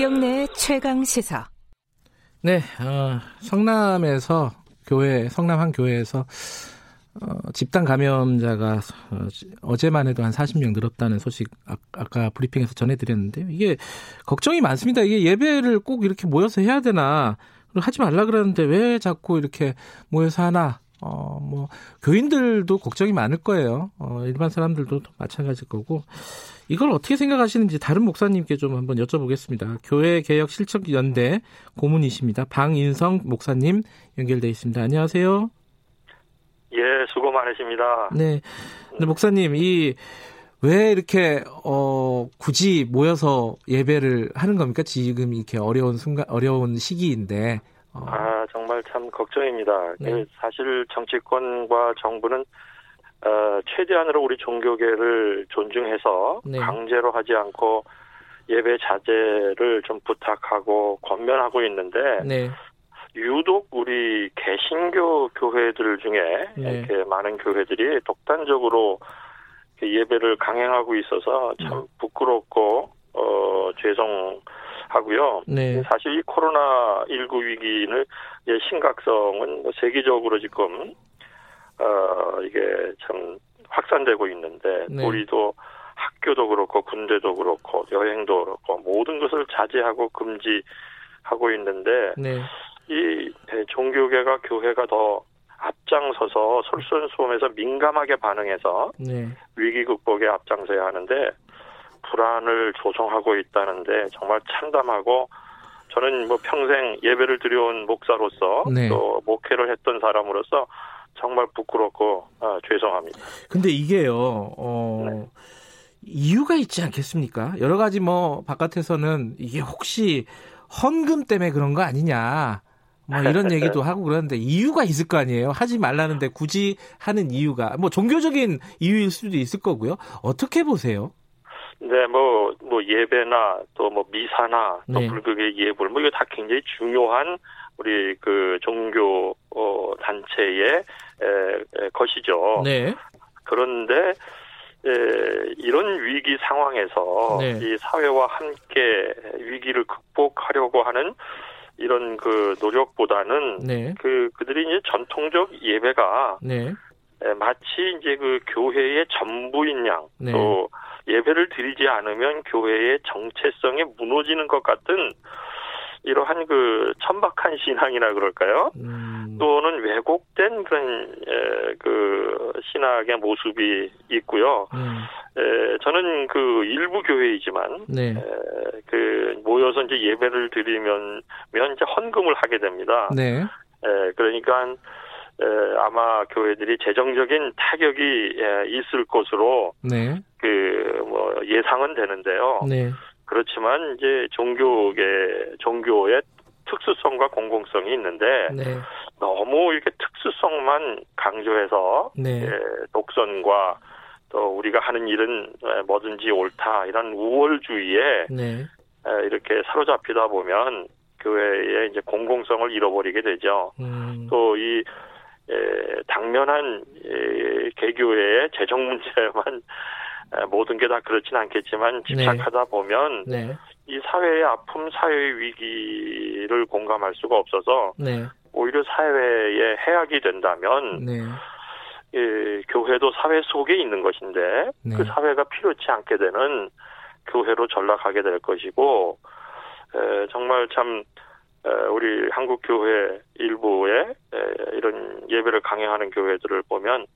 김경래 최강 시사. 네, 어, 성남에서 교회, 성남 한 교회에서 어, 집단 감염자가 어, 제만 해도 한 40명 늘었다는 소식 아, 까 브리핑에서 전해드렸는데요. 이게 걱정이 많습니다. 이게 예배를 꼭 이렇게 모여서 해야 되나 하지 말라 그러는데 왜 자꾸 이렇게 모여서 하나? 어, 뭐, 교인들도 걱정이 많을 거예요. 어, 일반 사람들도 마찬가지일 거고. 이걸 어떻게 생각하시는지 다른 목사님께 좀 한번 여쭤보겠습니다. 교회 개혁 실천 연대 고문이십니다. 방인성 목사님 연결돼 있습니다. 안녕하세요. 예, 수고 많으십니다. 네. 근데 목사님, 이, 왜 이렇게, 어, 굳이 모여서 예배를 하는 겁니까? 지금 이렇게 어려운 순간, 어려운 시기인데. 어. 아, 정말 참 걱정입니다. 네. 그 사실 정치권과 정부는 어, 최대한으로 우리 종교계를 존중해서 네. 강제로 하지 않고 예배 자제를 좀 부탁하고 권면하고 있는데 네. 유독 우리 개신교 교회들 중에 네. 이렇게 많은 교회들이 독단적으로 예배를 강행하고 있어서 참 네. 부끄럽고 어 죄송하고요. 네. 사실 이 코로나 19 위기는 심각성은 뭐 세계적으로 지금 어, 이게 참 확산되고 있는데 네. 우리도 학교도 그렇고 군대도 그렇고 여행도 그렇고 모든 것을 자제하고 금지하고 있는데 네. 이 종교계가 교회가 더 앞장서서 솔선수범해서 민감하게 반응해서 네. 위기 극복에 앞장서야 하는데 불안을 조성하고 있다는데 정말 참담하고 저는 뭐 평생 예배를 드려온 목사로서 네. 또 목회를 했던 사람으로서 정말 부끄럽고 어, 죄송합니다. 근데 이게요. 어, 네. 이유가 있지 않겠습니까? 여러 가지 뭐 바깥에서는 이게 혹시 헌금 때문에 그런 거 아니냐. 뭐 이런 얘기도 하고 그러는데 이유가 있을 거 아니에요. 하지 말라는데 굳이 하는 이유가 뭐 종교적인 이유일 수도 있을 거고요. 어떻게 보세요? 네, 뭐, 뭐, 예배나, 또 뭐, 미사나, 또 네. 불교의 예불, 뭐, 이거 다 굉장히 중요한 우리 그 종교 어, 단체의 것이죠. 네. 그런데 에, 이런 위기 상황에서 네. 이 사회와 함께 위기를 극복하려고 하는 이런 그 노력보다는 네. 그 그들이 이제 전통적 예배가 네. 에, 마치 이제 그 교회의 전부인 양, 네. 또 예배를 드리지 않으면 교회의 정체성이 무너지는 것 같은 이러한 그 천박한 신앙이나 그럴까요? 음. 또는 왜곡된 그런 에, 그 신학의 모습이 있고요. 음. 에, 저는 그 일부 교회이지만 네. 에, 그 모여서 이제 예배를 드리면 면 이제 헌금을 하게 됩니다. 네. 에, 그러니까 에, 아마 교회들이 재정적인 타격이 에, 있을 것으로 네. 그뭐 예상은 되는데요. 네. 그렇지만 이제 종교계 종교의 특수성과 공공성이 있는데 네. 너무 이렇게 특수성만 강조해서 네. 예, 독선과 또 우리가 하는 일은 예, 뭐든지 옳다 이런 우월주의에 네. 예, 이렇게 사로잡히다 보면 교회의 이제 공공성을 잃어버리게 되죠. 음. 또이 예, 당면한 예, 개교회의 재정 문제만 모든 게 다 그렇진 않겠지만 집착하다 네. 보면 네. 이 사회의 아픔, 사회의 위기를 공감할 수가 없어서 네. 오히려 사회에 해악이 된다면 네. 예, 교회도 사회 속에 있는 것인데 네. 그 사회가 필요치 않게 되는 교회로 전락하게 될 것이고 에, 정말 참 에, 우리 한국 교회 일부의 에, 이런 예배를 강행하는 교회들을 보면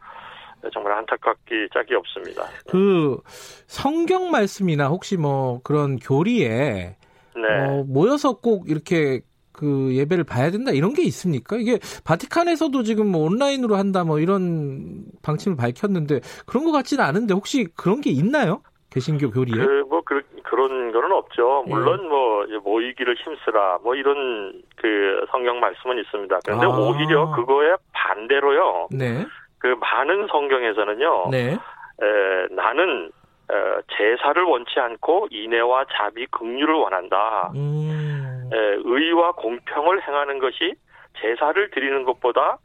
정말 안타깝기 짝이 없습니다. 그 성경 말씀이나 혹시 뭐 그런 교리에 네. 어, 모여서 꼭 이렇게 그 예배를 봐야 된다 이런 게 있습니까? 이게 바티칸에서도 지금 뭐 온라인으로 한다 뭐 이런 방침을 밝혔는데 그런 것 같지는 않은데 혹시 그런 게 있나요? 개신교 교리에? 그 뭐 그, 그런 거는 없죠. 물론 예. 뭐 모이기를 힘쓰라 뭐 이런 그 성경 말씀은 있습니다. 그런데 아. 오히려 그거에 반대로요. 네. 그 많은 성경에서는요. 네. 에, 나는 에, 제사를 원치 않고 인애와 자비, 긍휼을 원한다. 음. 에, 의와 공평을 행하는 것이 제사를 드리는 것보다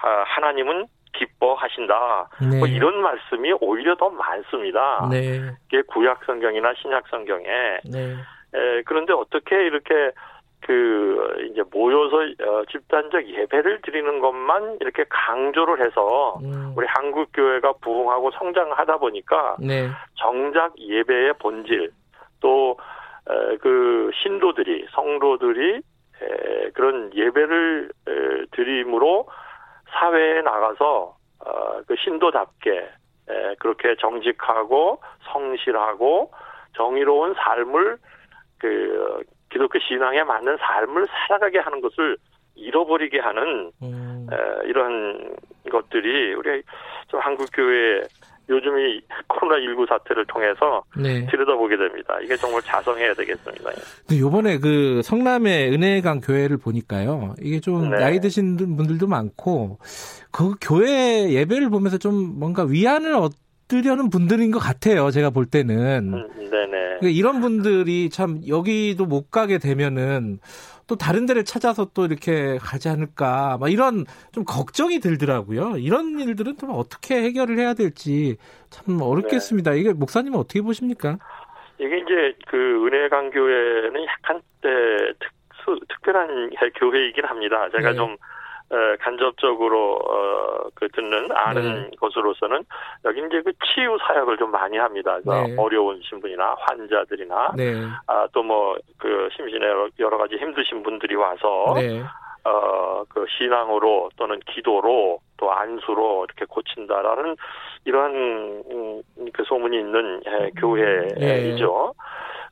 아, 하나님은 기뻐하신다. 네. 뭐 이런 말씀이 오히려 더 많습니다. 네. 이게 구약 성경이나 신약 성경에 네. 에, 그런데 어떻게 이렇게 그 이제 모여서 어, 집단적 예배를 드리는 것만 이렇게 강조를 해서 음. 우리 한국 교회가 부흥하고 성장하다 보니까 네. 정작 예배의 본질 또 그 신도들이 성도들이 에, 그런 예배를 에, 드림으로 사회에 나가서 어, 그 신도답게 에, 그렇게 정직하고 성실하고 정의로운 삶을 그 기독교 신앙에 맞는 삶을 살아가게 하는 것을 잃어버리게 하는 음. 에, 이런 것들이 우리 좀 한국 교회 요즘 이 코로나 19 사태를 통해서 네. 들여다보게 됩니다. 이게 정말 자성해야 되겠습니다. 근데 요번에 그 성남의 은혜강 교회를 보니까요. 이게 좀 네. 나이 드신 분들도 많고 그 교회 예배를 보면서 좀 뭔가 위안을 얻 으려는 분들인 것 같아요. 제가 볼 때는. 음, 네네. 그러니까 이런 분들이 참 여기도 못 가게 되면은 또 다른 데를 찾아서 또 이렇게 가지 않을까 막 이런 좀 걱정이 들더라고요. 이런 일들은 좀 어떻게 해결을 해야 될지 참 어렵겠습니다. 네. 이게 목사님은 어떻게 보십니까? 이게 이제 그 은혜 강교회는 약간 특수 특별한 교회이긴 합니다. 제가 네. 좀 간접적으로 어, 그 듣는 아는 네. 것으로서는 여기 이제 그 치유 사역을 좀 많이 합니다. 네. 어려운 신분이나 환자들이나 네. 아, 또 뭐 그 심신에 여러 가지 힘드신 분들이 와서 네. 어, 그 신앙으로 또는 기도로 또 안수로 이렇게 고친다라는 이러한 음, 그 소문이 있는 예, 교회이죠.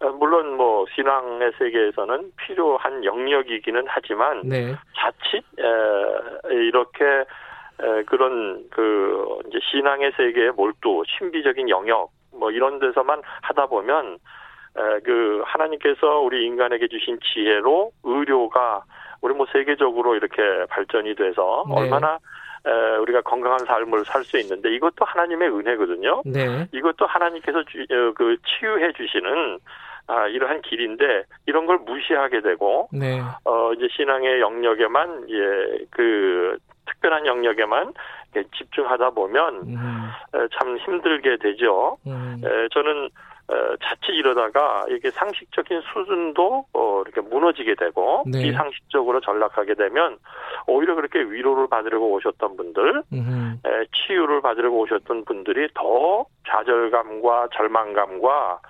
어, 물론 뭐 신앙의 세계에서는 필요한 영역이기는 하지만 네. 자칫 에, 이렇게 에, 그런 그 이제 신앙의 세계의 몰두 신비적인 영역 뭐 이런 데서만 하다 보면 에, 그 하나님께서 우리 인간에게 주신 지혜로 의료가 우리 뭐 세계적으로 이렇게 발전이 돼서 네. 얼마나 에, 우리가 건강한 삶을 살 수 있는데 이것도 하나님의 은혜거든요. 네. 이것도 하나님께서 주, 어, 그 치유해 주시는 아, 이러한 길인데 이런 걸 무시하게 되고 네. 어 이제 신앙의 영역에만 예 그 특별한 영역에만 집중하다 보면 음. 참 힘들게 되죠. 음. 에, 저는 어, 자칫 이러다가 이게 상식적인 수준도 어, 이렇게 무너지게 되고 네. 비상식적으로 전락하게 되면 오히려 그렇게 위로를 받으려고 오셨던 분들, 에, 치유를 받으려고 오셨던 분들이 더 좌절감과 절망감과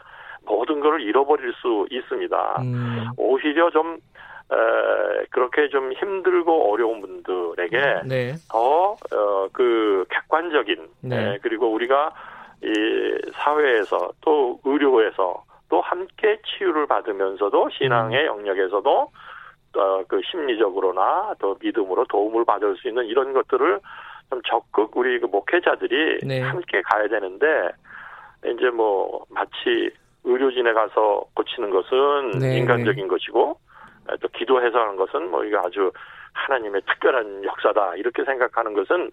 모든 것을 잃어버릴 수 있습니다. 음. 오히려 좀 에, 그렇게 좀 힘들고 어려운 분들에게 네. 더그 어, 객관적인 네. 에, 그리고 우리가 이 사회에서 또 의료에서 또 함께 치유를 받으면서도 신앙의 음. 영역에서도 어, 그 심리적으로나 또 믿음으로 도움을 받을 수 있는 이런 것들을 좀 적극 우리 그 목회자들이 네. 함께 가야 되는데 이제 뭐 마치 의료진에 가서 고치는 것은 네, 인간적인 네. 것이고 또 기도해서 하는 것은 뭐 이거 아주 하나님의 특별한 역사다 이렇게 생각하는 것은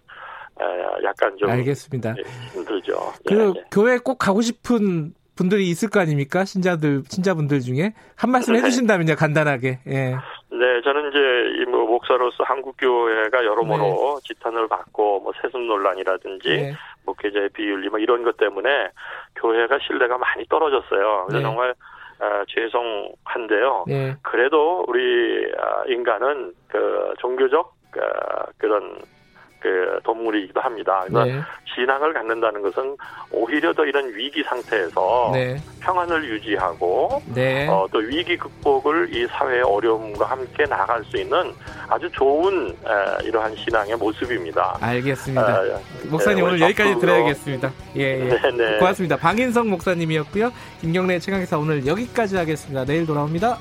약간 좀 알겠습니다. 예, 힘들죠. 그 예, 예. 교회 꼭 가고 싶은 분들이 있을 거 아닙니까? 신자들 신자분들 중에 한 말씀 해주신다면요 간단하게. 예. 네, 저는 이제 뭐 목사로서 한국 교회가 여러모로 네. 지탄을 받고 뭐 세습 논란이라든지 네. 목회자의 비윤리 뭐 이런 것 때문에 교회가 신뢰가 많이 떨어졌어요. 그래서 네. 정말 아, 죄송한데요. 네. 그래도 우리 아, 인간은 그 종교적 아, 그런 그 동물이기도 합니다. 그래서 네. 신앙을 갖는다는 것은 오히려 더 이런 위기 상태에서 네. 평안을 유지하고 네. 어, 또 위기 극복을 이 사회의 어려움과 함께 나갈 수 있는 아주 좋은 에, 이러한 신앙의 모습입니다. 알겠습니다. 에, 목사님 네, 오늘 여기까지 들어야겠습니다. 예, 예. 네, 네. 고맙습니다. 방인성 목사님이었고요. 김경래 최강기사 오늘 여기까지 하겠습니다. 내일 돌아옵니다.